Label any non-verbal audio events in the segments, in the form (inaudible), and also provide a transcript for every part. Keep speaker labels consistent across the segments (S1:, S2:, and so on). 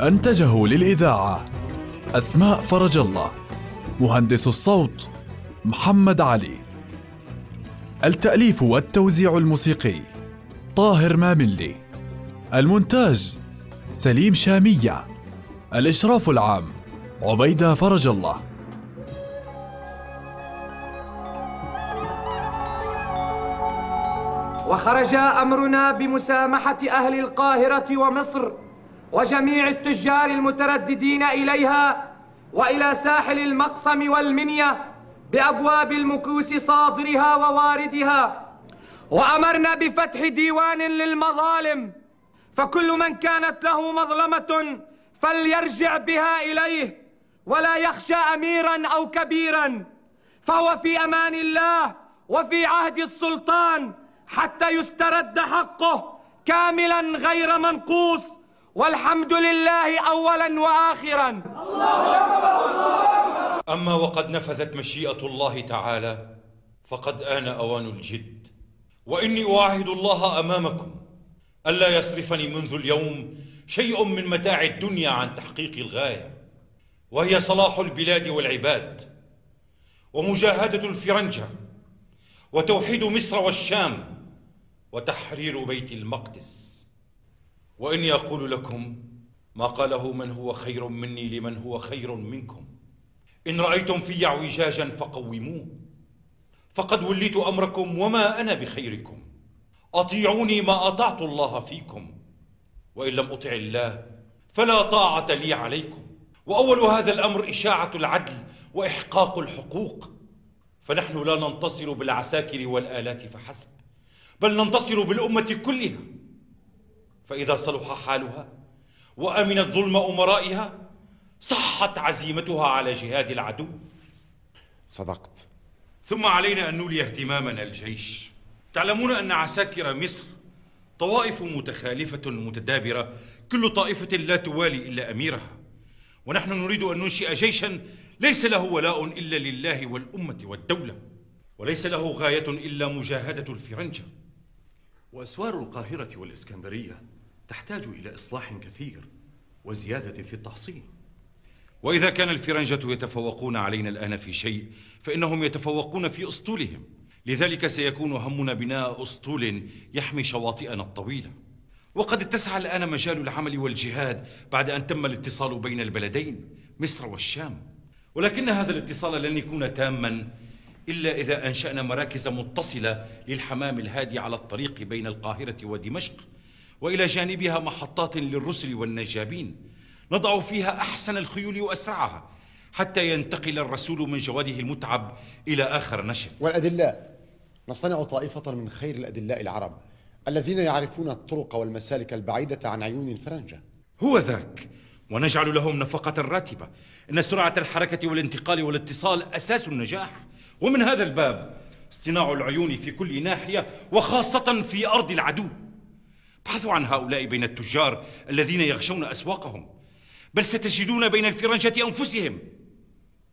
S1: أنتجه للإذاعة أسماء فرج الله مهندس الصوت محمد علي. التأليف والتوزيع الموسيقي طاهر ماملي. المونتاج سليم شامية. الإشراف العام عبيدة فرج الله.
S2: وخرج أمرنا بمسامحة أهل القاهرة ومصر وجميع التجار المترددين إليها وإلى ساحل المقصم والمنيه بأبواب المكوس صادرها وواردها. وأمرنا بفتح ديوان للمظالم فكل من كانت له مظلمة فليرجع بها إليه ولا يخشى اميرا أو كبيرا. فهو في أمان الله وفي عهد السلطان حتى يسترد حقه كاملا غير منقوص. والحمد لله اولا واخرا.
S3: أما وقد نفذت مشيئة الله تعالى فقد آن أوان الجد. وإني أعاهد الله أمامكم ألا يصرفني منذ اليوم شيء من متاع الدنيا عن تحقيق الغاية وهي صلاح البلاد والعباد ومجاهدة الفرنجة وتوحيد مصر والشام وتحرير بيت المقدس. واني أقول لكم ما قاله من هو خير مني لمن هو خير منكم. إن رأيتم في اعوجاجا فقوموه. فقد وليت أمركم وما أنا بخيركم. أطيعوني ما أطعت الله فيكم. وإن لم أطع الله فلا طاعة لي عليكم. وأول هذا الأمر إشاعة العدل وإحقاق الحقوق. فنحن لا ننتصر بالعساكر والآلات فحسب بل ننتصر بالأمة كلها. فإذا صلح حالها وامنت ظلم أمرائها صحت عزيمتها على جهاد العدو.
S4: صدقت.
S3: ثم علينا أن نولي اهتمامنا الجيش. تعلمون أن عساكر مصر طوائف متخالفة متدابرة كل طائفة لا توالي إلا أميرها. ونحن نريد أن ننشئ جيشا ليس له ولاء إلا لله والأمة والدولة وليس له غاية إلا مجاهدة الفرنجة.
S5: وأسوار القاهرة والإسكندرية تحتاج إلى إصلاح كثير وزيادة في التحصين
S3: وإذا كان الفرنجة يتفوقون علينا الآن في شيء فإنهم يتفوقون في أسطولهم. لذلك سيكون همنا بناء أسطول يحمي شواطئنا الطويلة. وقد اتسع الآن مجال العمل والجهاد بعد أن تم الاتصال بين البلدين مصر والشام. ولكن هذا الاتصال لن يكون تاما إلا إذا أنشأنا مراكز متصلة للحمام الهادي على الطريق بين القاهرة ودمشق وإلى جانبها محطات للرسل والنجابين. نضع فيها أحسن الخيول وأسرعها حتى ينتقل الرسول من جواده المتعب إلى آخر نشر.
S4: والأدلاء نصطنع طائفة من خير الأدلاء العرب الذين يعرفون الطرق والمسالك البعيدة عن عيون الفرنجة.
S3: هو ذاك ونجعل لهم نفقة راتبة. إن سرعة الحركة والانتقال والاتصال أساس النجاح. ومن هذا الباب اصطناع العيون في كل ناحية وخاصة في أرض العدو ابحثوا عن هؤلاء بين التجار الذين يغشون أسواقهم بل ستجدون بين الفرنجة أنفسهم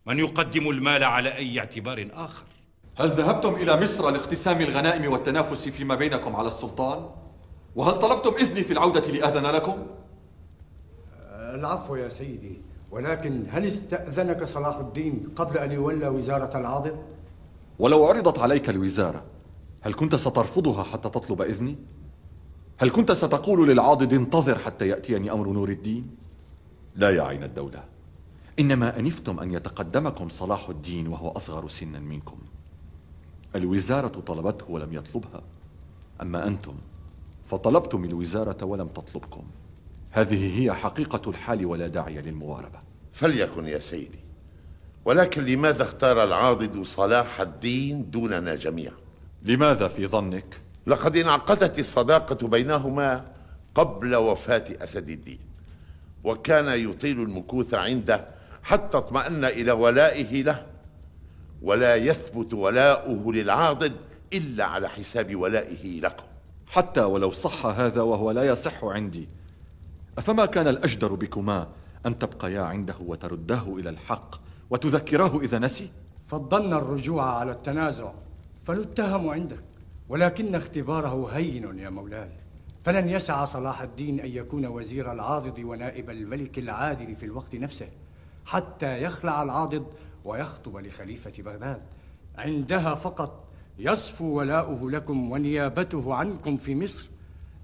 S3: من يقدم المال على أي اعتبار آخر
S6: هل ذهبتم إلى مصر لاقتسام الغنائم والتنافس فيما بينكم على السلطان؟ وهل طلبتم إذني في العودة لآذن لكم؟
S7: العفو يا سيدي ولكن هل استأذنك صلاح الدين قبل أن يولى وزارة العاضد؟
S6: ولو عرضت عليك الوزارة هل كنت سترفضها حتى تطلب إذني؟ هل كنت ستقول للعاضد انتظر حتى يأتيني أمر نور الدين؟ لا يا عين الدولة إنما أنفتم أن يتقدمكم صلاح الدين وهو أصغر سنا منكم الوزارة طلبته ولم يطلبها أما أنتم فطلبتم الوزارة ولم تطلبكم هذه هي حقيقة الحال ولا داعي للمواربة
S8: فليكن يا سيدي ولكن لماذا اختار العاضد صلاح الدين دوننا جميعا؟
S6: لماذا في ظنك؟
S8: لقد انعقدت الصداقة بينهما قبل وفاة أسد الدين وكان يطيل المكوث عنده حتى اطمأن إلى ولائه له ولا يثبت ولاؤه للعاضد إلا على حساب ولائه لكم.
S6: حتى ولو صح هذا وهو لا يصح عندي أفما كان الأجدر بكما أن تبقيا عنده وترداه إلى الحق وتذكراه إذا نسي؟
S7: فضلنا الرجوع على التنازع فنتهم عندك ولكن اختباره هين يا مولاي. فلن يسع صلاح الدين أن يكون وزير العاضد ونائب الملك العادل في الوقت نفسه حتى يخلع العاضد ويخطب لخليفة بغداد. عندها فقط يصفو ولاؤه لكم ونيابته عنكم في مصر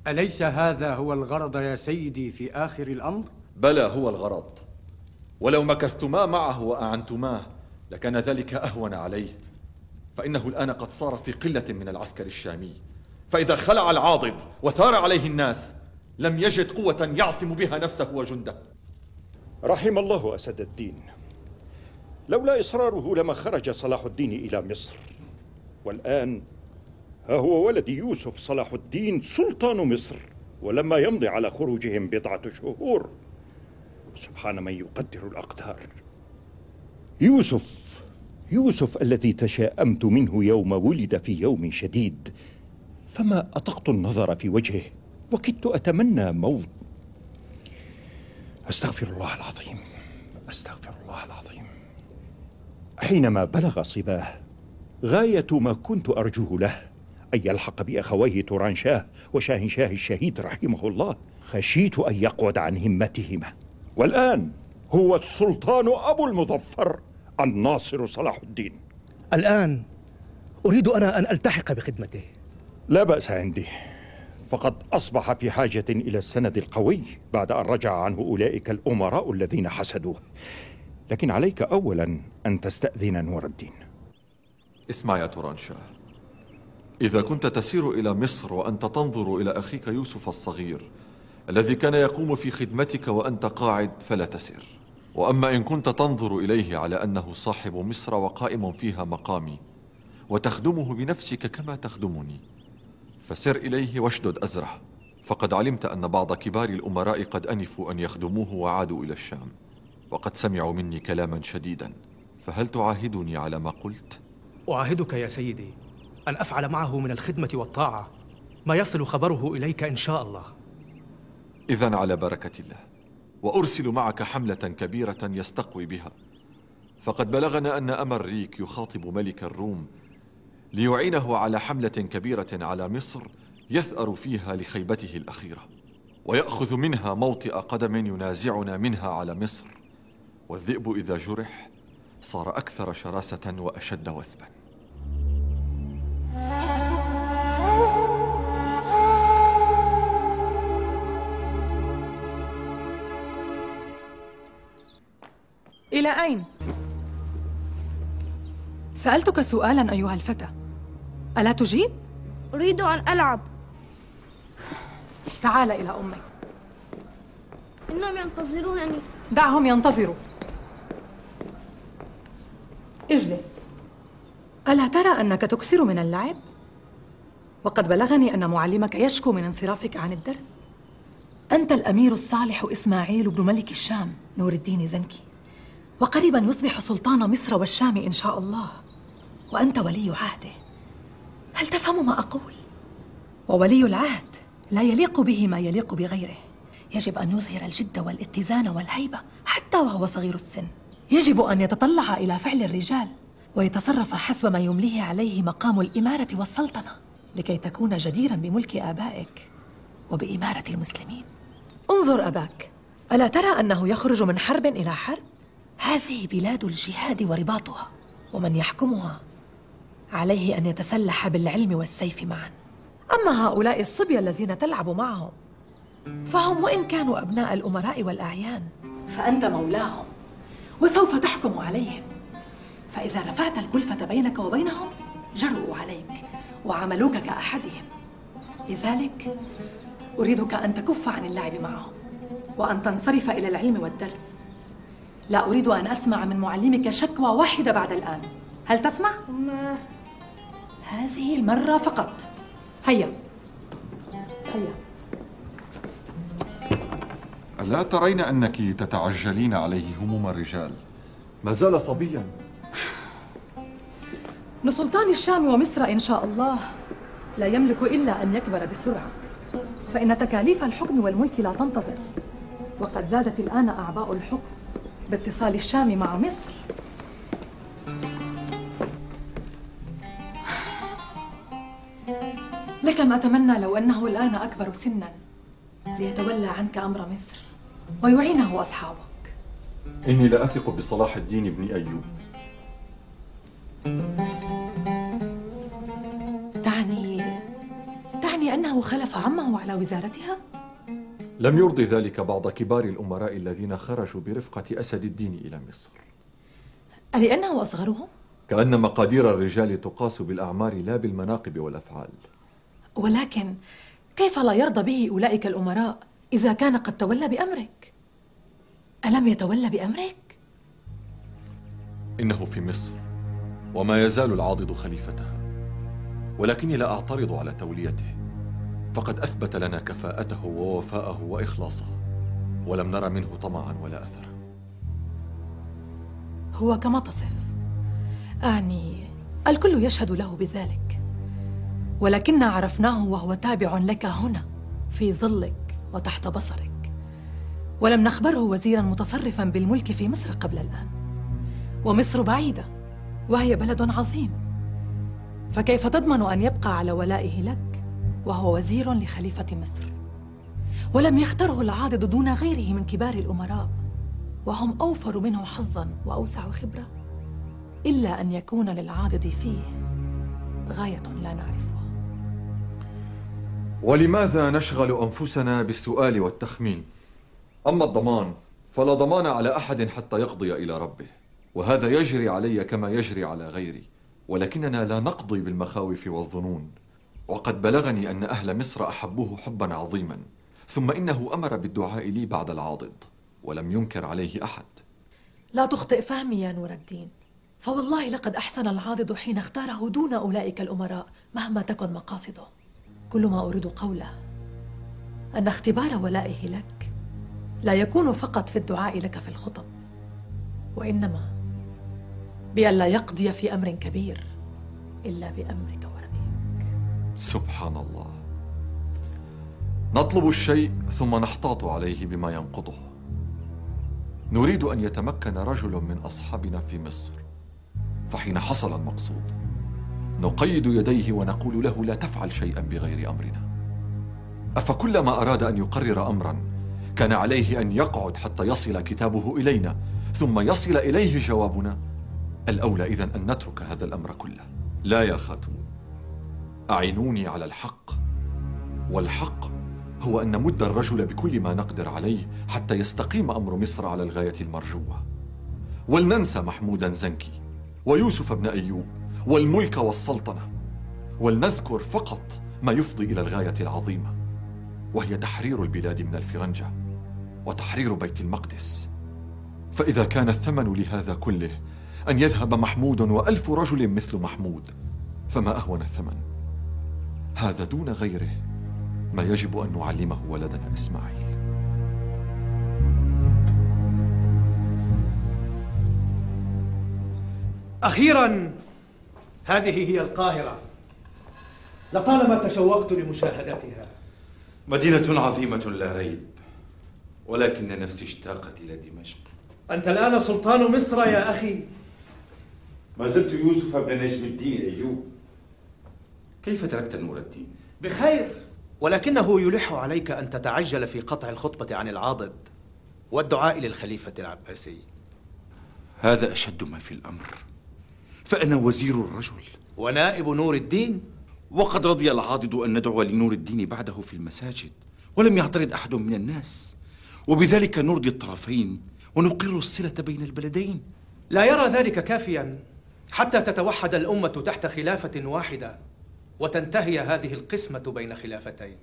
S7: أليس هذا هو الغرض يا سيدي في آخر الأمر؟
S6: بلى هو الغرض. ولو مكثتما معه وأعنتماه لكان ذلك أهون عليه. فإنه الآن قد صار في قلة من العسكر الشامي. فإذا خلع العاضد وثار عليه الناس لم يجد قوة يعصم بها نفسه وجنده.
S9: رحم الله أسد الدين. لولا إصراره لما خرج صلاح الدين إلى مصر. والآن ها هو ولد يوسف صلاح الدين سلطان مصر ولما يمضي على خروجهم بضعة شهور. سبحان من يقدر الأقدار. يوسف يوسف الذي تشاءمت منه يوم ولد في يوم شديد فما أطقت النظر في وجهه وكدت أتمنى موت. أستغفر الله العظيم أستغفر الله العظيم. حينما بلغ صباه غاية ما كنت أرجوه له أن يلحق بأخويه توران شاه وشاهن شاه الشهيد رحمه الله. خشيت أن يقعد عن همتهما. والآن هو السلطان أبو المظفر الناصر صلاح الدين.
S10: الآن أريد أنا أن ألتحق بخدمته.
S9: لا بأس عندي. فقد أصبح في حاجة إلى السند القوي بعد أن رجع عنه أولئك الأمراء الذين حسدوه. لكن عليك أولا أن تستأذن نور الدين.
S6: اسمع يا تورانشاه إذا كنت تسير إلى مصر وأنت تنظر إلى أخيك يوسف الصغير الذي كان يقوم في خدمتك وأنت قاعد فلا تسر وأما إن كنت تنظر إليه على أنه صاحب مصر وقائم فيها مقامي وتخدمه بنفسك كما تخدمني فسر إليه واشدد أزره. فقد علمت أن بعض كبار الأمراء قد أنفوا أن يخدموه وعادوا إلى الشام وقد سمعوا مني كلاما شديدا. فهل تعاهدني على ما قلت؟
S10: أعاهدك يا سيدي. أن أفعل معه من الخدمة والطاعة. ما يصل خبره إليك إن شاء الله.
S6: إذا على بركة الله وأرسل معك حملة كبيرة يستقوي بها. فقد بلغنا أن أمريك يخاطب ملك الروم ليعينه على حملة كبيرة على مصر يثأر فيها لخيبته الأخيرة ويأخذ منها موطئ قدم ينازعنا منها على مصر. والذئب إذا جرح صار أكثر شراسة وأشد وثبا.
S11: إلى أين؟ سألتك سؤالا أيها الفتى. ألا تجيب؟
S12: أريد أن ألعب.
S11: تعال إلى أمك.
S12: إنهم ينتظرونني.
S11: دعهم ينتظروا. اجلس. ألا ترى أنك تكثر من اللعب؟ وقد بلغني أن معلمك يشكو من انصرافك عن الدرس. أنت الأمير الصالح إسماعيل بن ملك الشام نور الدين زنكي. وقريبا يصبح سلطان مصر والشام إن شاء الله. وأنت ولي عهده. هل تفهم ما أقول؟ وولي العهد لا يليق به ما يليق بغيره. يجب أن يظهر الجد والاتزان والهيبة حتى وهو صغير السن. يجب أن يتطلع إلى فعل الرجال ويتصرف حسب ما يمليه عليه مقام الإمارة والسلطنة لكي تكون جديرا بملك آبائك وبإمارة المسلمين. انظر أباك ألا ترى أنه يخرج من حرب إلى حرب؟ هذه بلاد الجهاد ورباطها ومن يحكمها عليه أن يتسلح بالعلم والسيف معا. أما هؤلاء الصبية الذين تلعب معهم فهم وإن كانوا أبناء الأمراء والأعيان. فأنت مولاهم وسوف تحكم عليهم. فإذا رفعت الكلفة بينك وبينهم جرؤوا عليك وعملوك كأحدهم. لذلك أريدك أن تكف عن اللعب معهم وأن تنصرف إلى العلم والدرس. لا أريد أن أسمع من معلمك شكوى واحدة بعد الآن. هل تسمع؟
S12: ما؟
S11: هذه المرة فقط. هيا. هيا.
S6: ألا ترين أنك تتعجلين عليه هموم الرجال. ما زال صبيا.
S11: لسلطان الشام ومصر إن شاء الله لا يملك إلا أن يكبر بسرعة. فإن تكاليف الحكم والملك لا تنتظر. وقد زادت الآن أعباء الحكم. باتصال الشام مع مصر. لكم أتمنى لو أنه الآن أكبر سنا ليتولى عنك أمر مصر ويعينه أصحابك.
S6: إني لأثق بصلاح الدين بن أيوب.
S11: تعني تعني أنه خلف عمه على وزارتها؟
S6: لم يرضي ذلك بعض كبار الأمراء الذين خرجوا برفقة أسد الدين إلى مصر
S11: ألأنه أصغرهم؟
S6: كأن مقادير الرجال تقاس بالأعمار لا بالمناقب والأفعال
S11: ولكن كيف لا يرضى به أولئك الأمراء إذا كان قد تولى بأمرك؟ ألم يتولى بأمرك؟
S6: إنه في مصر وما يزال العاضد خليفتها ولكني لا أعترض على توليته فقد أثبت لنا كفاءته ووفاءه وإخلاصه ولم نرى منه طمعا ولا أثرا.
S11: هو كما تصف. أعني الكل يشهد له بذلك. ولكننا عرفناه وهو تابع لك هنا في ظلك وتحت بصرك. ولم نخبره وزيرا متصرفا بالملك في مصر قبل الآن. ومصر بعيدة وهي بلد عظيم. فكيف تضمن أن يبقى على ولائه لك؟ وهو وزير لخليفة مصر. ولم يختره العاضد دون غيره من كبار الأمراء. وهم أوفر منه حظا وأوسع خبرة. إلا أن يكون للعاضد فيه غاية لا نعرفها.
S6: ولماذا نشغل أنفسنا بالسؤال والتخمين؟ أما الضمان فلا ضمان على أحد حتى يقضي إلى ربه. وهذا يجري علي كما يجري على غيري. ولكننا لا نقضي بالمخاوف والظنون. وقد بلغني أن أهل مصر أحبوه حبا عظيما ثم إنه أمر بالدعاء لي بعد العاضد ولم ينكر عليه أحد.
S11: لا تخطئ فهمي يا نور الدين. فوالله لقد أحسن العاضد حين اختاره دون أولئك الأمراء مهما تكن مقاصده. كل ما أريد قوله أن اختبار ولائه لك لا يكون فقط في الدعاء لك في الخطب وإنما بأن لا يقضي في أمر كبير إلا بأمرك
S6: سبحان الله نطلب الشيء ثم نحتاط عليه بما ينقضه. نريد أن يتمكن رجل من أصحابنا في مصر. فحين حصل المقصود نقيد يديه ونقول له لا تفعل شيئا بغير أمرنا. أفكلما أراد أن يقرر أمرا كان عليه أن يقعد حتى يصل كتابه إلينا ثم يصل إليه جوابنا. الأولى إذن أن نترك هذا الأمر كله. لا يا خاتم أعينوني على الحق. والحق هو أن نمد الرجل بكل ما نقدر عليه حتى يستقيم أمر مصر على الغاية المرجوة. ولننسى محمودا زنكي ويوسف بن أيوب والملك والسلطنة. ولنذكر فقط ما يفضي إلى الغاية العظيمة وهي تحرير البلاد من الفرنجة وتحرير بيت المقدس. فإذا كان الثمن لهذا كله أن يذهب محمود وألف رجل مثل محمود فما أهون الثمن؟ هذا دون غيره. ما يجب أن نعلمه ولدنا إسماعيل.
S10: أخيرا هذه هي القاهرة. لطالما تشوقت لمشاهدتها.
S3: مدينة عظيمة لا ريب ولكن نفسي اشتاقت إلى دمشق.
S10: أنت الآن سلطان مصر يا أخي.
S3: ما زلت يوسف بن نجم الدين أيوب. كيف تركت نور الدين؟
S10: بخير. ولكنه يلح عليك أن تتعجل في قطع الخطبة عن العاضد والدعاء للخليفة العباسي.
S3: هذا أشد ما في الأمر. فأنا وزير الرجل.
S10: ونائب نور الدين.
S3: وقد رضي العاضد أن ندعو لنور الدين بعده في المساجد ولم يعترض أحد من الناس. وبذلك نرضي الطرفين ونقر الصلة بين البلدين.
S10: لا يرى ذلك كافيا حتى تتوحد الأمة تحت خلافة واحدة. وتنتهي هذه القسمة بين خلافتين.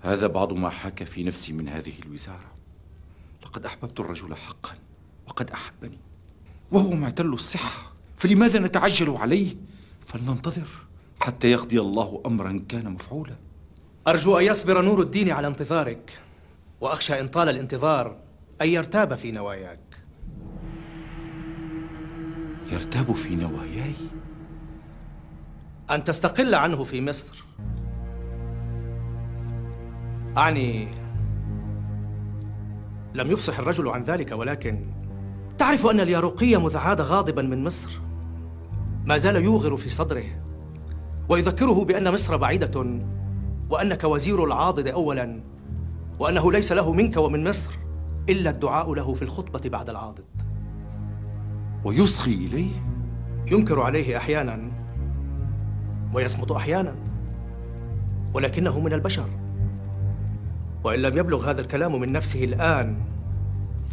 S3: هذا بعض ما حاك في نفسي من هذه الوزارة. لقد أحببت الرجل حقا وقد أحبني وهو معتل الصحة. فلماذا نتعجل عليه؟ فلننتظر حتى يقضي الله أمرا كان مفعولا.
S10: أرجو أن يصبر نور الدين على انتظارك وأخشى إن طال الانتظار أن يرتاب في نواياك.
S3: يرتاب في نواياي؟
S10: أن تستقل عنه في مصر. أعني لم يفصح الرجل عن ذلك ولكن تعرف أن الياروقي مذ عاد غاضبا من مصر. ما زال يوغر في صدره ويذكره بأن مصر بعيدة وأنك وزير العاضد أولا وأنه ليس له منك ومن مصر إلا الدعاء له في الخطبة بعد العاضد.
S3: ويصغي إليه؟
S10: ينكر عليه أحيانا ويصمت أحيانا ولكنه من البشر. وإن لم يبلغ هذا الكلام من نفسه الآن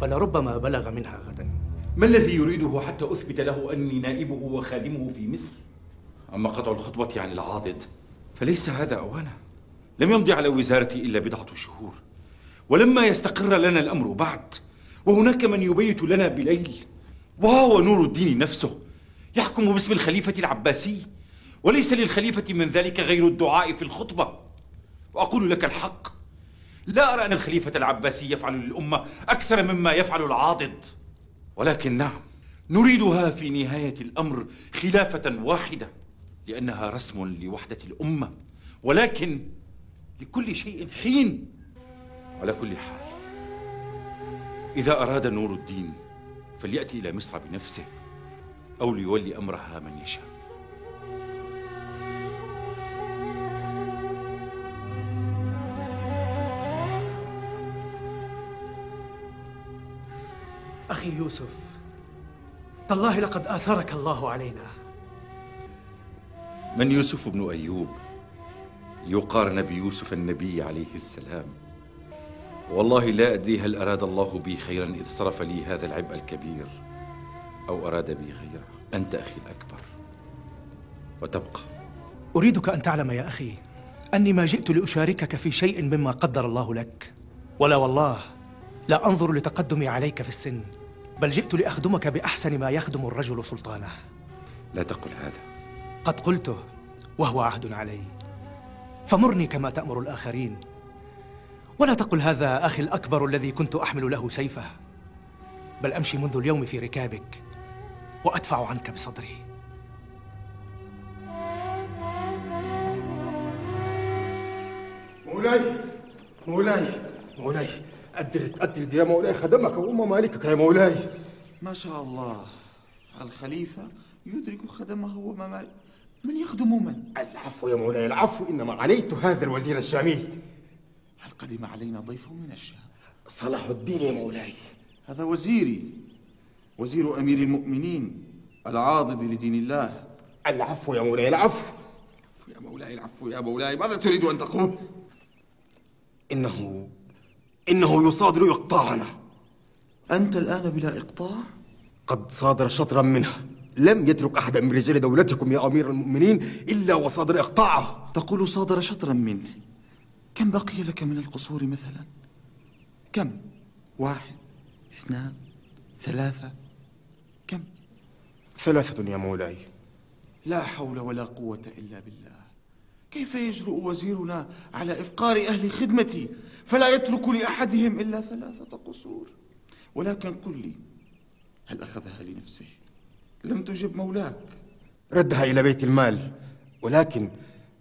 S10: فلربما بلغ منها غدا.
S3: ما الذي يريده حتى أثبت له أني نائبه وخادمه في مصر؟ أما قطع الخطبة عن العاضد فليس هذا أوانه. لم يمضي على وزارتي إلا بضعة شهور. ولما يستقر لنا الأمر بعد وهناك من يبيت لنا بليل وهو نور الدين نفسه يحكم باسم الخليفة العباسي. وليس للخليفة من ذلك غير الدعاء في الخطبة. وأقول لك الحق لا أرى أن الخليفة العباسي يفعل للأمة أكثر مما يفعل العاضد. ولكن نعم نريدها في نهاية الأمر خلافة واحدة لأنها رسم لوحدة الأمة ولكن لكل شيء حين على كل حال. إذا أراد نور الدين فليأتي إلى مصر بنفسه أو ليولي أمرها من يشاء.
S10: أخي يوسف تالله لقد آثرك الله علينا.
S3: من يوسف بن أيوب؟ يقارن بيوسف النبي عليه السلام. والله لا أدري هل أراد الله بي خيرا إذ صرف لي هذا العبء الكبير أو أراد بي غيره. أنت أخي الأكبر. وتبقى.
S10: أريدك أن تعلم يا أخي أني ما جئت لأشاركك في شيء مما قدر الله لك. ولا والله لا أنظر لتقدمي عليك في السن. بل جئت لأخدمك بأحسن ما يخدم الرجل سلطانه.
S3: لا تقل هذا.
S10: قد قلته وهو عهد علي. فمرني كما تأمر الآخرين. ولا تقل هذا أخي الأكبر الذي كنت أحمل له سيفه. بل أمشي منذ اليوم في ركابك وأدفع عنك بصدري.
S13: مولاي مولاي مولاي. أدرك أدرك يا مولاي خدمك. وأم مالكك يا مولاي.
S14: ما شاء الله. الخليفة يدرك خدمه وما من يخدم من؟
S13: العفو يا مولاي العفو. إنما عليت هذا الوزير الشامي
S14: هل قدم علينا ضيف من الشام؟
S13: صلاح الدين يا مولاي.
S14: هذا وزيري وزير أمير المؤمنين العاضد لدين الله.
S13: العفو يا مولاي العفو.
S14: العفو يا مولاي العفو يا مولاي. ماذا تريد أن تقول؟
S13: إنه إنه يصادر إقطاعنا
S14: أنت الآن بلا إقطاع؟
S13: قد صادر شطرا منها لم يترك أحدا من رجال دولتكم يا أمير المؤمنين إلا وصادر إقطاعه
S14: تقول صادر شطرا منه كم بقي لك من القصور مثلا؟ كم؟ واحد اثنان ثلاثة كم؟
S13: ثلاثة يا مولاي
S14: لا حول ولا قوة إلا بالله كيف يجرؤ وزيرنا على إفقار أهل خدمتي؟ فلا يترك لأحدهم إلا ثلاثة قصور. ولكن قل لي هل أخذها لنفسه؟ لم تجب مولاك.
S13: ردها إلى بيت المال. ولكن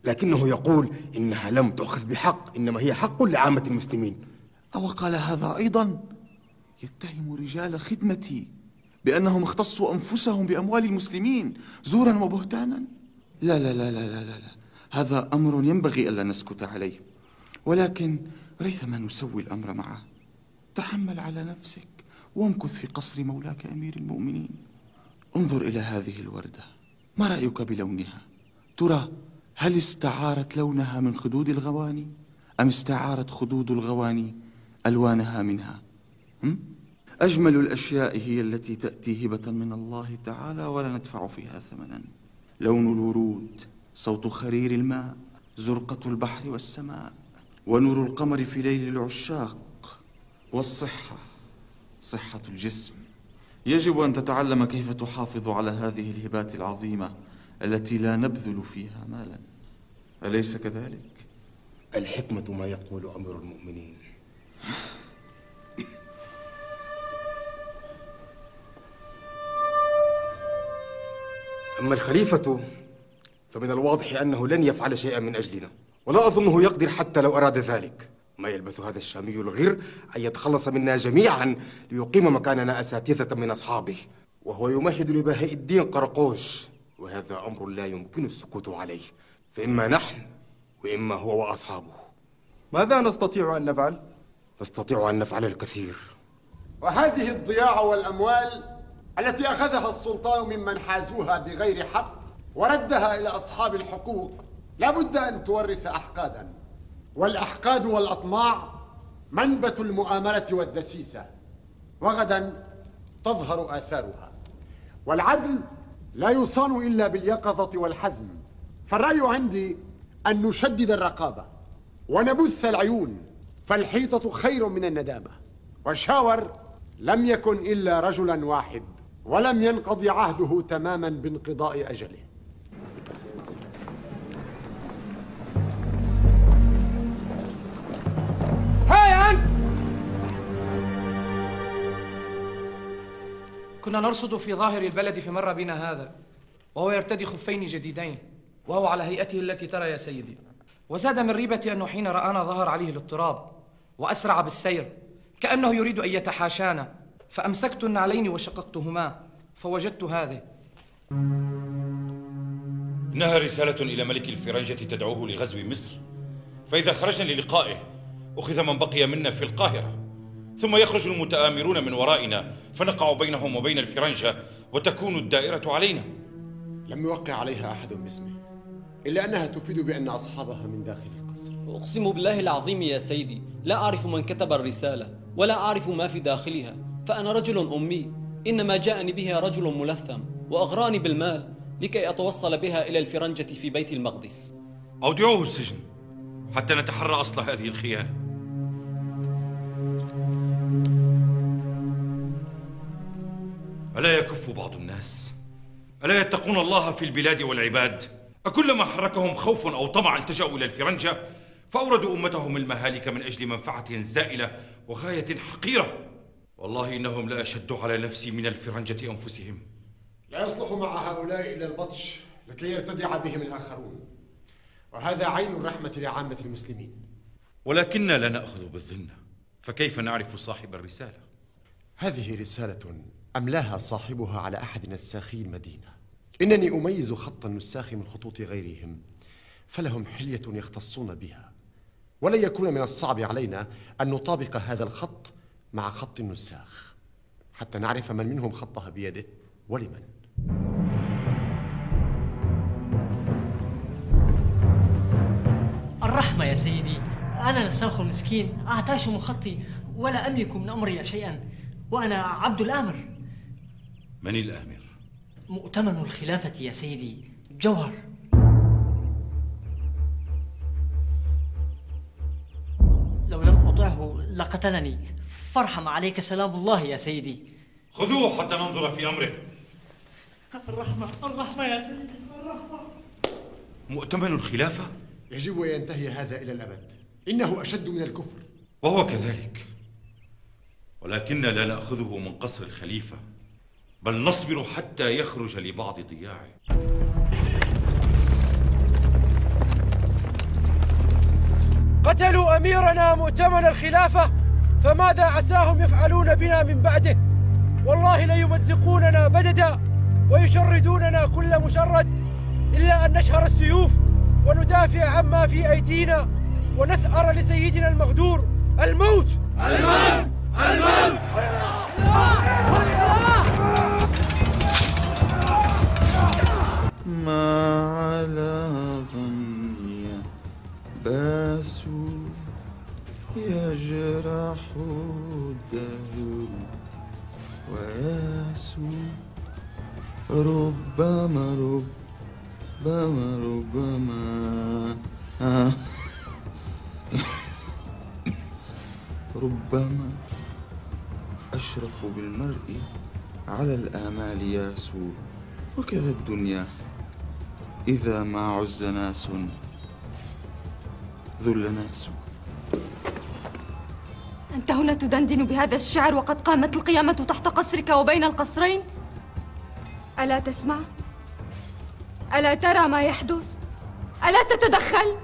S13: لكنه يقول إنها لم تؤخذ بحق إنما هي حق لعامة المسلمين.
S14: أو قال هذا أيضا؟ يتهم رجال خدمتي بأنهم اختصوا أنفسهم بأموال المسلمين زورا وبهتانا؟ لا لا لا لا لا لا, لا. هذا أمر ينبغي ألا نسكت عليه ولكن ريثما نسوي الأمر معه تحمل على نفسك وامكث في قصر مولاك أمير المؤمنين انظر إلى هذه الوردة ما رأيك بلونها؟ ترى هل استعارت لونها من خدود الغواني أم استعارت خدود الغواني ألوانها منها؟ هم؟ أجمل الأشياء هي التي تأتي هبة من الله تعالى ولا ندفع فيها ثمنا لون الورود صوت خرير الماء زرقة البحر والسماء ونور القمر في ليل العشاق والصحة صحة الجسم. يجب أن تتعلم كيف تحافظ على هذه الهبات العظيمة التي لا نبذل فيها مالا. أليس كذلك؟
S13: الحكمة ما يقول أمر المؤمنين. أما الخليفة فمن الواضح أنه لن يفعل شيئا من أجلنا. ولا أظنه يقدر حتى لو أراد ذلك. ما يلبث هذا الشامي الغر أن يتخلص منا جميعا ليقيم مكاننا أساتذة من أصحابه. وهو يمهد لبهاء الدين قرقوش. وهذا أمر لا يمكن السكوت عليه. فإما نحن وإما هو وأصحابه.
S15: ماذا نستطيع أن نفعل؟
S13: نستطيع أن نفعل الكثير.
S4: وهذه الضياع والأموال التي أخذها السلطان ممن حازوها بغير حق وردها إلى أصحاب الحقوق. لابد أن تورث أحقادا. والأحقاد والأطماع منبت المؤامرة والدسيسة وغدا تظهر آثارها. والعدل لا يصان إلا باليقظة والحزم. فالرأي عندي أن نشدد الرقابة ونبث العيون فالحيطة خير من الندامة. وشاور لم يكن إلا رجلا واحد ولم ينقضي عهده تماما بانقضاء أجله.
S2: أنت كنا نرصد في ظاهر البلد فمر بنا هذا وهو يرتدي خفين جديدين وهو على هيئته التي ترى يا سيدي. وزاد من ريبة أنه حين رآنا ظهر عليه الاضطراب وأسرع بالسير كأنه يريد أن يتحاشانا فأمسكت النعلين وشققتهما فوجدت هذه.
S3: إنها رسالة إلى ملك الفرنجة تدعوه لغزو مصر فإذا خرجنا للقائه أخذ من بقي منا في القاهرة ثم يخرج المتآمرون من ورائنا فنقع بينهم وبين الفرنجة وتكون الدائرة علينا.
S4: لم يوقع عليها أحد باسمه إلا أنها تفيد بأن أصحابها من داخل القصر.
S16: أقسم بالله العظيم يا سيدي لا أعرف من كتب الرسالة ولا أعرف ما في داخلها فأنا رجل أمي إنما جاءني بها رجل ملثم وأغراني بالمال لكي أتوصل بها إلى الفرنجة في بيت المقدس.
S3: أودعوه السجن حتى نتحرى أصل هذه الخيانة. ألا يكف بعض الناس؟ ألا يتقون الله في البلاد والعباد؟ أكلما حركهم خوف أو طمع التجأوا إلى الفرنجة فأوردوا أمتهم المهالك من أجل منفعة زائلة وغاية حقيرة. والله إنهم لأشد على نفسي من الفرنجة أنفسهم.
S4: لا يصلح مع هؤلاء إلا البطش لكي يرتدع بهم الآخرون. وهذا عين الرحمة لعامة المسلمين.
S3: ولكننا لا نأخذ بالظن فكيف نعرف صاحب الرسالة؟
S4: هذه رسالة أملاها صاحبها على أحد نساخي المدينة؟ إنني أميز خط النساخ من خطوط غيرهم فلهم حلية يختصون بها. ولن يكون من الصعب علينا أن نطابق هذا الخط مع خط النساخ حتى نعرف من منهم خطها بيده ولمن.
S17: الرحمة يا سيدي أنا نساخ مسكين أعتاش من خطي ولا أملك من أمري شيئا وأنا عبد الآمر.
S3: من الآمر؟
S17: مؤتمن الخلافة يا سيدي جوهر. لو لم أطعه لقتلني. فارحم عليك سلام الله يا سيدي.
S3: خذوه حتى ننظر في أمره.
S17: الرحمة الرحمة يا سيدي الرحمة.
S3: مؤتمن الخلافة؟
S4: يجب أن ينتهي هذا إلى الأبد. إنه أشد من الكفر.
S3: وهو كذلك. ولكننا لا نأخذه من قصر الخليفة. بل نصبر حتى يخرج لبعض ضياعه.
S18: قتلوا أميرنا مؤتمن الخلافة فماذا عساهم يفعلون بنا من بعده؟ والله ليمزقوننا بددا ويشردوننا كل مشرد إلا أن نشهر السيوف وندافع عما في أيدينا ونثأر لسيدنا المغدور. الموت!
S19: الموت! الموت!
S14: على ظني باس يجرح الدهر وياسو ربما ربما ربما آه. (laughs) ربما أشرف بالمرء على الآمال ياسو وكذا الدنيا إذا ما عز ناس ذل ناس
S12: أنت هنا تدندن بهذا الشعر وقد قامت القيامة تحت قصرك وبين القصرين ألا تسمع؟ ألا ترى ما يحدث؟ ألا تتدخل؟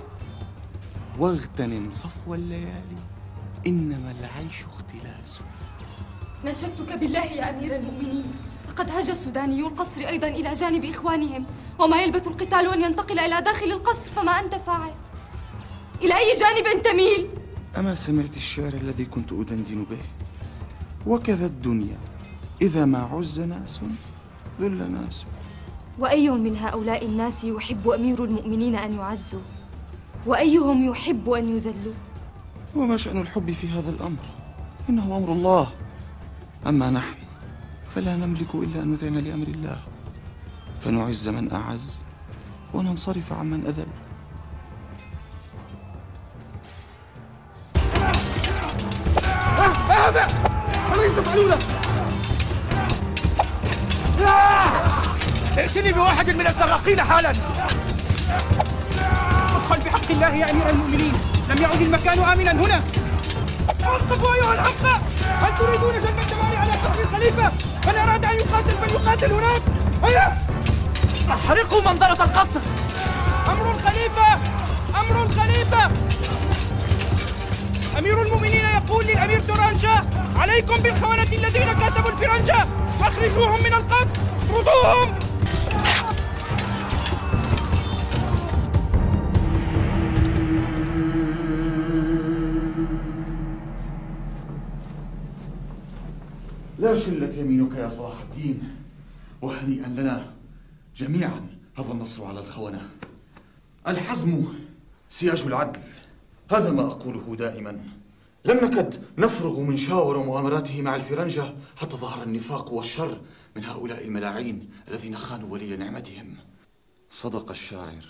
S14: واغتنم صفو الليالي إنما العيش اختلاس
S12: نشدتك بالله يا أمير المؤمنين لقد هاج السودانيو القصر أيضا إلى جانب إخوانهم وما يلبث القتال أن ينتقل إلى داخل القصر فما أنت فاعل. إلى أي جانب تميل؟
S14: أما سمعت الشعر الذي كنت أدندن به؟ وكذا الدنيا. إذا ما عز ناس ذل ناس.
S12: وأي من هؤلاء الناس يحب أمير المؤمنين أن يعزوا؟ وأيهم يحب أن يذلوا؟
S14: وما شأن الحب في هذا الأمر؟ إنه أمر الله. أما نحن فلا نملك إلا أن نذعن لأمر الله. فنعز من أعز وننصرف عمن أذل.
S19: هذا ماذا تفعلون؟
S18: ائتني بواحد من الزراقين حالا. ادخل بحق الله يا أمير المؤمنين. لم يعد المكان امنا هنا. توقفوا أيها الحمقى فليقاتل هناك هيا! احرقوا منظرة القصر. أمر الخليفة! أمر الخليفة! أمير المؤمنين يقول للأمير تورانشا عليكم بالخونه الذين كاتبوا الفرنجة واخرجوهم من القصر اطردوهم
S14: لا شلت يمينك يا صلاح الدين. وهنيئا لنا جميعا هذا النصر على الخونة. الحزم سياج العدل هذا ما أقوله دائما. لم نكد نفرغ من شاور ومؤامراته مع الفرنجة حتى ظهر النفاق والشر من هؤلاء الملاعين الذين خانوا ولي نعمتهم. صدق الشاعر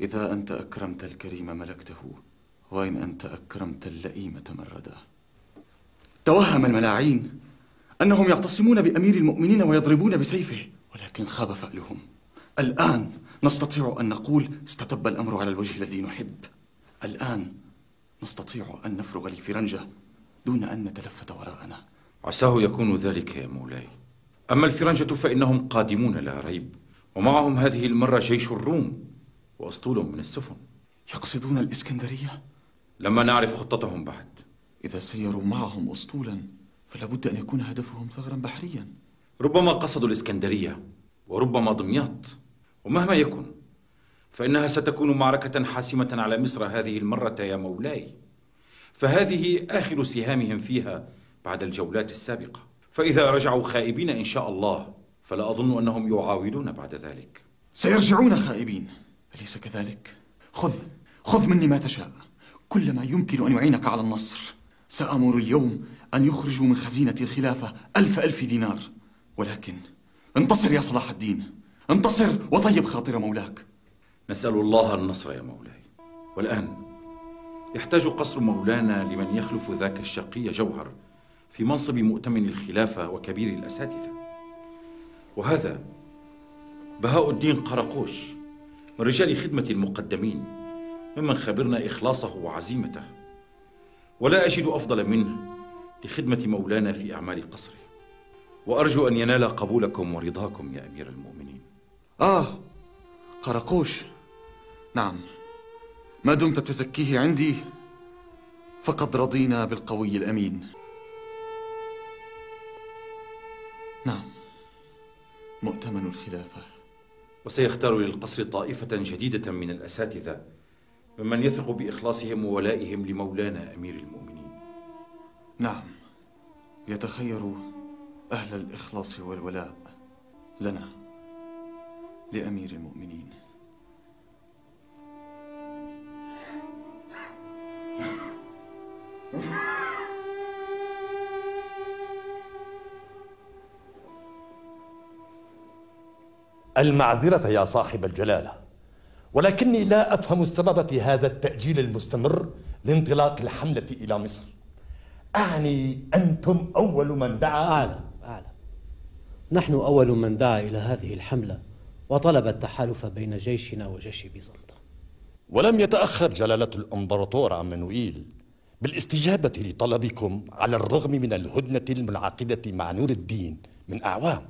S14: إذا أنت أكرمت الكريم ملكته وإن أنت أكرمت اللئيم تمردا. توهم الملاعين أنهم يعتصمون بأمير المؤمنين ويضربون بسيفه. ولكن خاب فألهم. الآن نستطيع أن نقول استتب الأمر على الوجه الذي نحب. الآن نستطيع أن نفرغ للفرنجة دون أن نتلفت وراءنا.
S3: عساه يكون ذلك يا مولاي. أما الفرنجة فإنهم قادمون لا ريب. ومعهم هذه المرة جيش الروم وأسطول من السفن.
S14: يقصدون الإسكندرية؟
S3: لما نعرف خطتهم بعد.
S14: إذا سيروا معهم أسطولا فلا بد أن يكون هدفهم ثغرا بحريا.
S3: ربما قصدوا الإسكندرية وربما دمياط. ومهما يكن فإنها ستكون معركة حاسمة على مصر هذه المرة يا مولاي. فهذه آخر سهامهم فيها بعد الجولات السابقة. فإذا رجعوا خائبين إن شاء الله فلا أظن أنهم يعاودون بعد ذلك.
S14: سيرجعون خائبين. أليس كذلك؟ خذ خذ مني ما تشاء. كل ما يمكن أن يعينك على النصر. سأمر اليوم أن يخرجوا من خزينة الخلافة ألف ألف دينار. ولكن انتصر يا صلاح الدين. انتصر وطيب خاطر مولاك.
S3: نسأل الله النصر يا مولاي. والآن يحتاج قصر مولانا لمن يخلف ذاك الشقي جوهر في منصب مؤتمن الخلافة وكبير الأساتذة. وهذا بهاء الدين قرقوش من رجال خدمة المقدمين ممن خبرنا إخلاصه وعزيمته. ولا أجد أفضل منه لخدمة مولانا في أعمال قصره. وأرجو أن ينال قبولكم ورضاكم يا أمير المؤمنين.
S14: آه قرقوش. نعم. ما دمت تزكيه عندي فقد رضينا بالقوي الأمين. نعم. مؤتمن الخلافة.
S3: وسيختار للقصر طائفة جديدة من الأساتذة ممن يثق بإخلاصهم وولائهم لمولانا أمير المؤمنين.
S14: نعم. يتخير أهل الإخلاص والولاء لنا لأمير المؤمنين.
S20: المعذرة يا صاحب الجلالة ولكني لا أفهم السبب في هذا التأجيل المستمر لانطلاق الحملة إلى مصر. أعني أنتم أول من دعا.
S21: أعلم أعلم. نحن أول من دعا إلى هذه الحملة وطلب التحالف بين جيشنا وجيش بيزنطة.
S20: ولم يتأخر جلالة الإمبراطور عمانوئيل بالاستجابة لطلبكم على الرغم من الهدنة المنعقدة مع نور الدين من أعوام.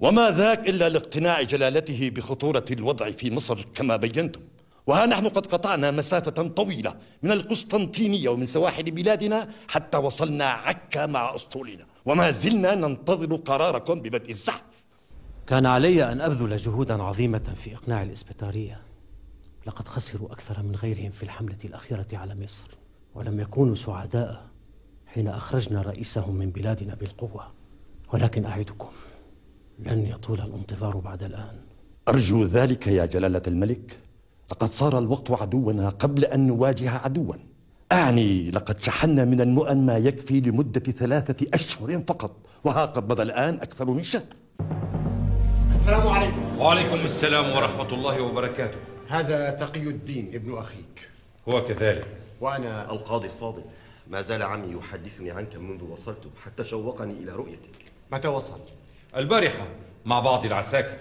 S20: وما ذاك إلا لاقتناع جلالته بخطورة الوضع في مصر كما بينتم. وها نحن قد قطعنا مسافة طويلة من القسطنطينية ومن سواحل بلادنا حتى وصلنا عكا مع أسطولنا. وما زلنا ننتظر قراركم ببدء الزحف.
S21: كان علي أن أبذل جهودا عظيمة في إقناع الإسبيتارية لقد خسروا أكثر من غيرهم في الحملة الأخيرة على مصر ولم يكونوا سعداء حين أخرجنا رئيسهم من بلادنا بالقوة. ولكن أعدكم لن يطول الانتظار بعد الآن.
S20: أرجو ذلك يا جلالة الملك. لقد صار الوقت عدونا قبل أن نواجه عدوا. أعني لقد شحنا من المؤن ما يكفي لمدة ثلاثة أشهر فقط وها قد مضى الآن أكثر من شهر.
S4: السلام عليكم.
S3: وعليكم السلام ورحمة الله وبركاته.
S4: هذا تقي الدين ابن أخيك.
S3: هو كذلك.
S22: وأنا القاضي الفاضل. ما زال عمي يحدثني عنك منذ وصلت حتى شوقني إلى رؤيتك.
S4: متى وصل؟
S3: البارحة مع بعض العساكر.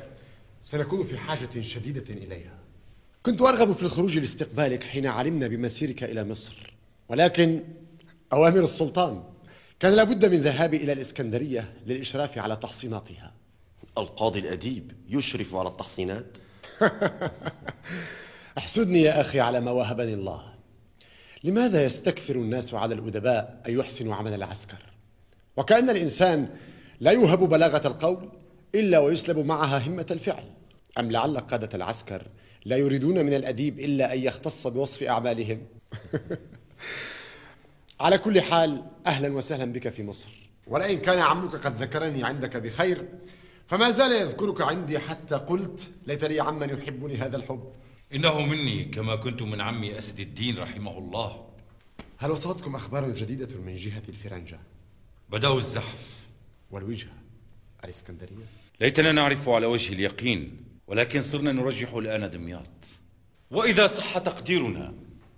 S4: سنكون في حاجة شديدة إليها. كنت أرغب في الخروج لاستقبالك حين علمنا بمسيرك إلى مصر. ولكن أوامر السلطان كان لابد من ذهابي إلى الإسكندرية للإشراف على تحصيناتها.
S22: القاضي الأديب يشرف على التحصينات؟ (laughs)
S4: أحسدني يا أخي على ما وهبني الله. لماذا يستكثر الناس على الأدباء أن يحسنوا عمل العسكر؟ وكأن الإنسان لا يوهب بلاغة القول إلا ويسلب معها همة الفعل. أم لعل قادة العسكر لا يريدون من الأديب إلا أن يختص بوصف أعمالهم. (laughs) على كل حال أهلا وسهلا بك في مصر. ولئن كان عمك قد ذكرني عندك بخير فما زال يذكرك عندي حتى قلت ليت لي عما يحبني هذا الحب.
S3: إنه مني كما كنت من عمي أسد الدين رحمه الله.
S4: هل وصلتكم أخبار جديدة من جهة الفرنجة؟
S3: بدأوا الزحف.
S4: والوجهة الإسكندرية؟
S3: ليتنا نعرف على وجه اليقين ولكن صرنا نرجح الآن دمياط. وإذا صح تقديرنا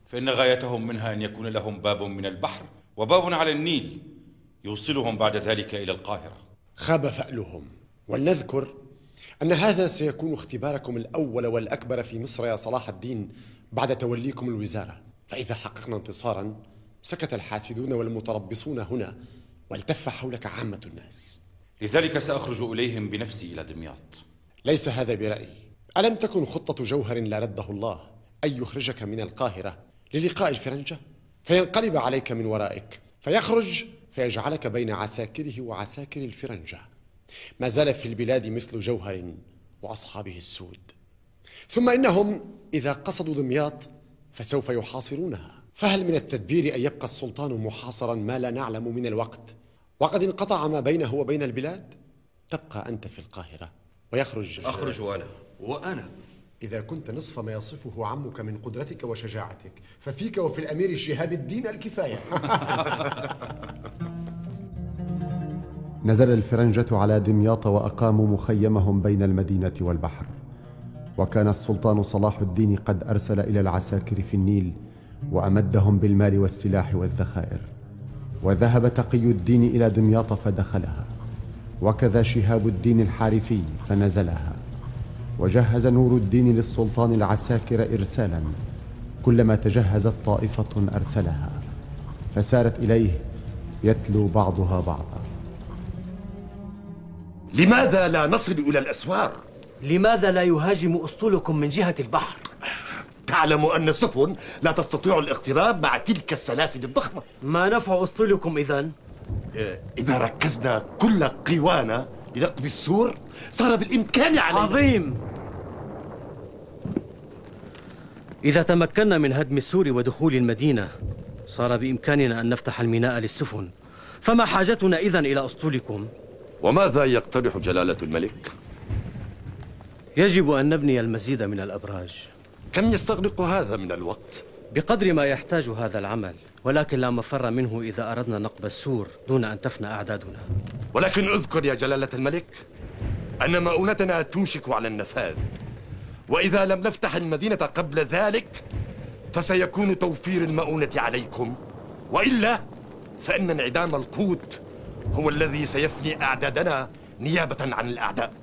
S3: فإن غايتهم منها أن يكون لهم باب من البحر وباب على النيل يوصلهم بعد ذلك إلى القاهرة.
S4: خاب فألهم. ولنذكر أن هذا سيكون اختباركم الأول والأكبر في مصر يا صلاح الدين بعد توليكم الوزارة. فإذا حققنا انتصارا سكت الحاسدون والمتربصون هنا والتف حولك عامة الناس.
S3: لذلك سأخرج إليهم بنفسي إلى دمياط.
S4: ليس هذا برأيي. ألم تكن خطة جوهر لا رده الله أن يخرجك من القاهرة للقاء الفرنجة؟ فينقلب عليك من ورائك فيخرج فيجعلك بين عساكره وعساكر الفرنجة. ما زال في البلاد مثل جوهر وأصحابه السود. ثم إنهم إذا قصدوا دمياط فسوف يحاصرونها. فهل من التدبير أن يبقى السلطان محاصرا ما لا نعلم من الوقت؟ وقد انقطع ما بينه وبين البلاد؟ تبقى أنت في القاهرة. ويخرج.
S22: أخرج وأنا.
S4: وأنا. إذا كنت نصف ما يصفه عمك من قدرتك وشجاعتك ففيك وفي الأمير شهاب الدين الكفاية. (laughs) نزل الفرنجة على دمياط وأقاموا مخيمهم بين المدينة والبحر. وكان السلطان صلاح الدين قد أرسل إلى العساكر في النيل وأمدهم بالمال والسلاح والذخائر. وذهب تقي الدين إلى دمياط فدخلها. وكذا شهاب الدين الحارثي فنزلها وجهز نور الدين للسلطان العساكر إرسالا كلما تجهزت طائفة أرسلها فسارت إليه يتلو بعضها بعضا
S20: لماذا لا نصل إلى الأسوار؟
S21: لماذا لا يهاجم أسطولكم من جهة البحر؟
S20: تعلم أن السفن لا تستطيع الاقتراب مع تلك السلاسل الضخمة
S21: ما نفع أسطولكم إذن؟
S20: إذا ركزنا كل قوانا لنقضي السور صار بالإمكان علينا
S21: عظيم إذا تمكنا من هدم السور ودخول المدينة صار بإمكاننا أن نفتح الميناء للسفن فما حاجتنا إذن إلى أسطولكم؟
S20: وماذا يقترح جلالة الملك؟
S21: يجب أن نبني المزيد من الأبراج
S20: كم يستغرق هذا من الوقت؟
S21: بقدر ما يحتاج هذا العمل ولكن لا مفر منه إذا أردنا نقب السور دون أن تفنى أعدادنا.
S20: ولكن اذكر يا جلالة الملك أن مؤونتنا توشك على النفاذ. وإذا لم نفتح المدينة قبل ذلك فسيكون توفير المؤونة عليكم. وإلا فإن انعدام القوت هو الذي سيفني أعدادنا نيابة عن الأعداء.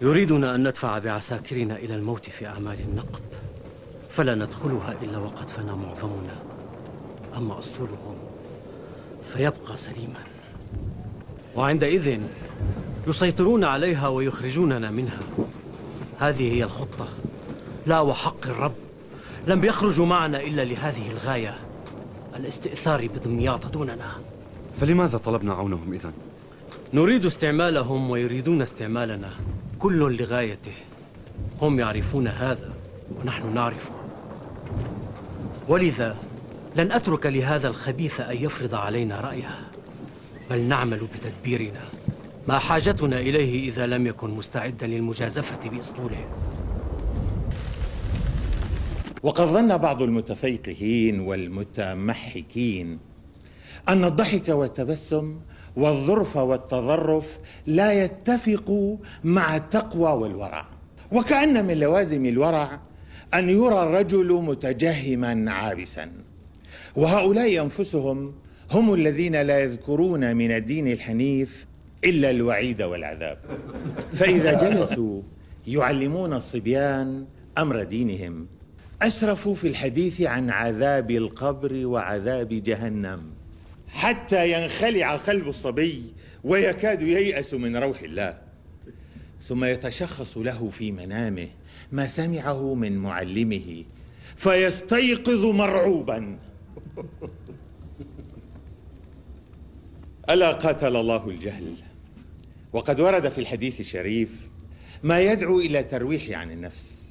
S21: يريدنا أن ندفع بعساكرنا إلى الموت في أعمال النقب. فلا ندخلها إلا وقد فنى معظمنا. أما أسطولهم فيبقى سليما. وعندئذ يسيطرون عليها ويخرجوننا منها. هذه هي الخطة. لا وحق الرب لم يخرجوا معنا إلا لهذه الغاية. الاستئثار بدمياط دوننا.
S6: فلماذا طلبنا عونهم إذن؟
S21: نريد استعمالهم ويريدون استعمالنا. كل لغايته. هم يعرفون هذا ونحن نعرفه. ولذا لن أترك لهذا الخبيث أن يفرض علينا رأيه. بل نعمل بتدبيرنا ما حاجتنا إليه إذا لم يكن مستعدا للمجازفة بأسطوله
S23: وقد ظن بعض المتفيقهين والمتمحكين أن الضحك والتبسم والظرف والتظرف لا يتفق مع التقوى والورع. وكأن من لوازم الورع أن يرى الرجل متجهما عابسا. وهؤلاء أنفسهم هم الذين لا يذكرون من الدين الحنيف إلا الوعيد والعذاب. فإذا جلسوا يعلمون الصبيان أمر دينهم. أسرفوا في الحديث عن عذاب القبر وعذاب جهنم. حتى ينخلع قلب الصبي ويكاد ييأس من روح الله. ثم يتشخص له في منامه ما سمعه من معلمه فيستيقظ مرعوبا. ألا قاتل الله الجهل؟ وقد ورد في الحديث الشريف ما يدعو إلى ترويح عن النفس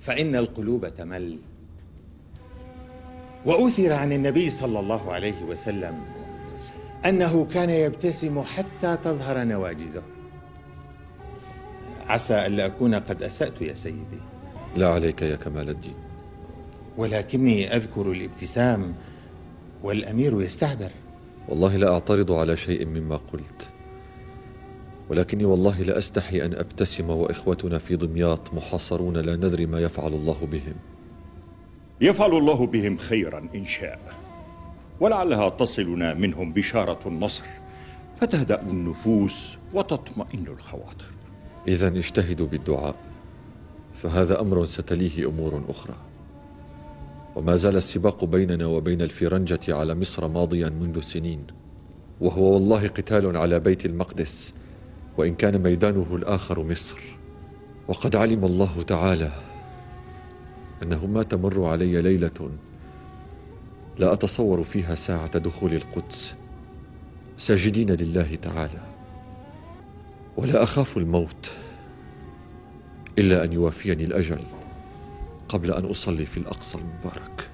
S23: فإن القلوب تمل. وأثر عن النبي صلى الله عليه وسلم أنه كان يبتسم حتى تظهر نواجذه. عسى ألا أكون قد أسأت يا سيدي.
S6: لا عليك يا كمال الدين.
S23: ولكني أذكر الابتسام والأمير يستعبر.
S6: والله لا أعترض على شيء مما قلت. ولكني والله لا أستحي أن أبتسم وإخوتنا في دمياط محاصرون لا ندري ما يفعل الله بهم.
S9: يفعل الله بهم خيرا إن شاء. ولعلها تصلنا منهم بشارة النصر. فتهدأ النفوس وتطمئن الخواطر.
S6: إذا اجتهدوا بالدعاء فهذا أمر ستليه أمور أخرى. وما زال السباق بيننا وبين الفرنجة على مصر ماضيا منذ سنين وهو والله قتال على بيت المقدس وإن كان ميدانه الآخر مصر. وقد علم الله تعالى أنه ما تمر علي ليلة لا أتصور فيها ساعة دخول القدس. ساجدين لله تعالى. ولا أخاف الموت إلا أن يوافيني الأجل قبل أن أصلي في الأقصى المبارك.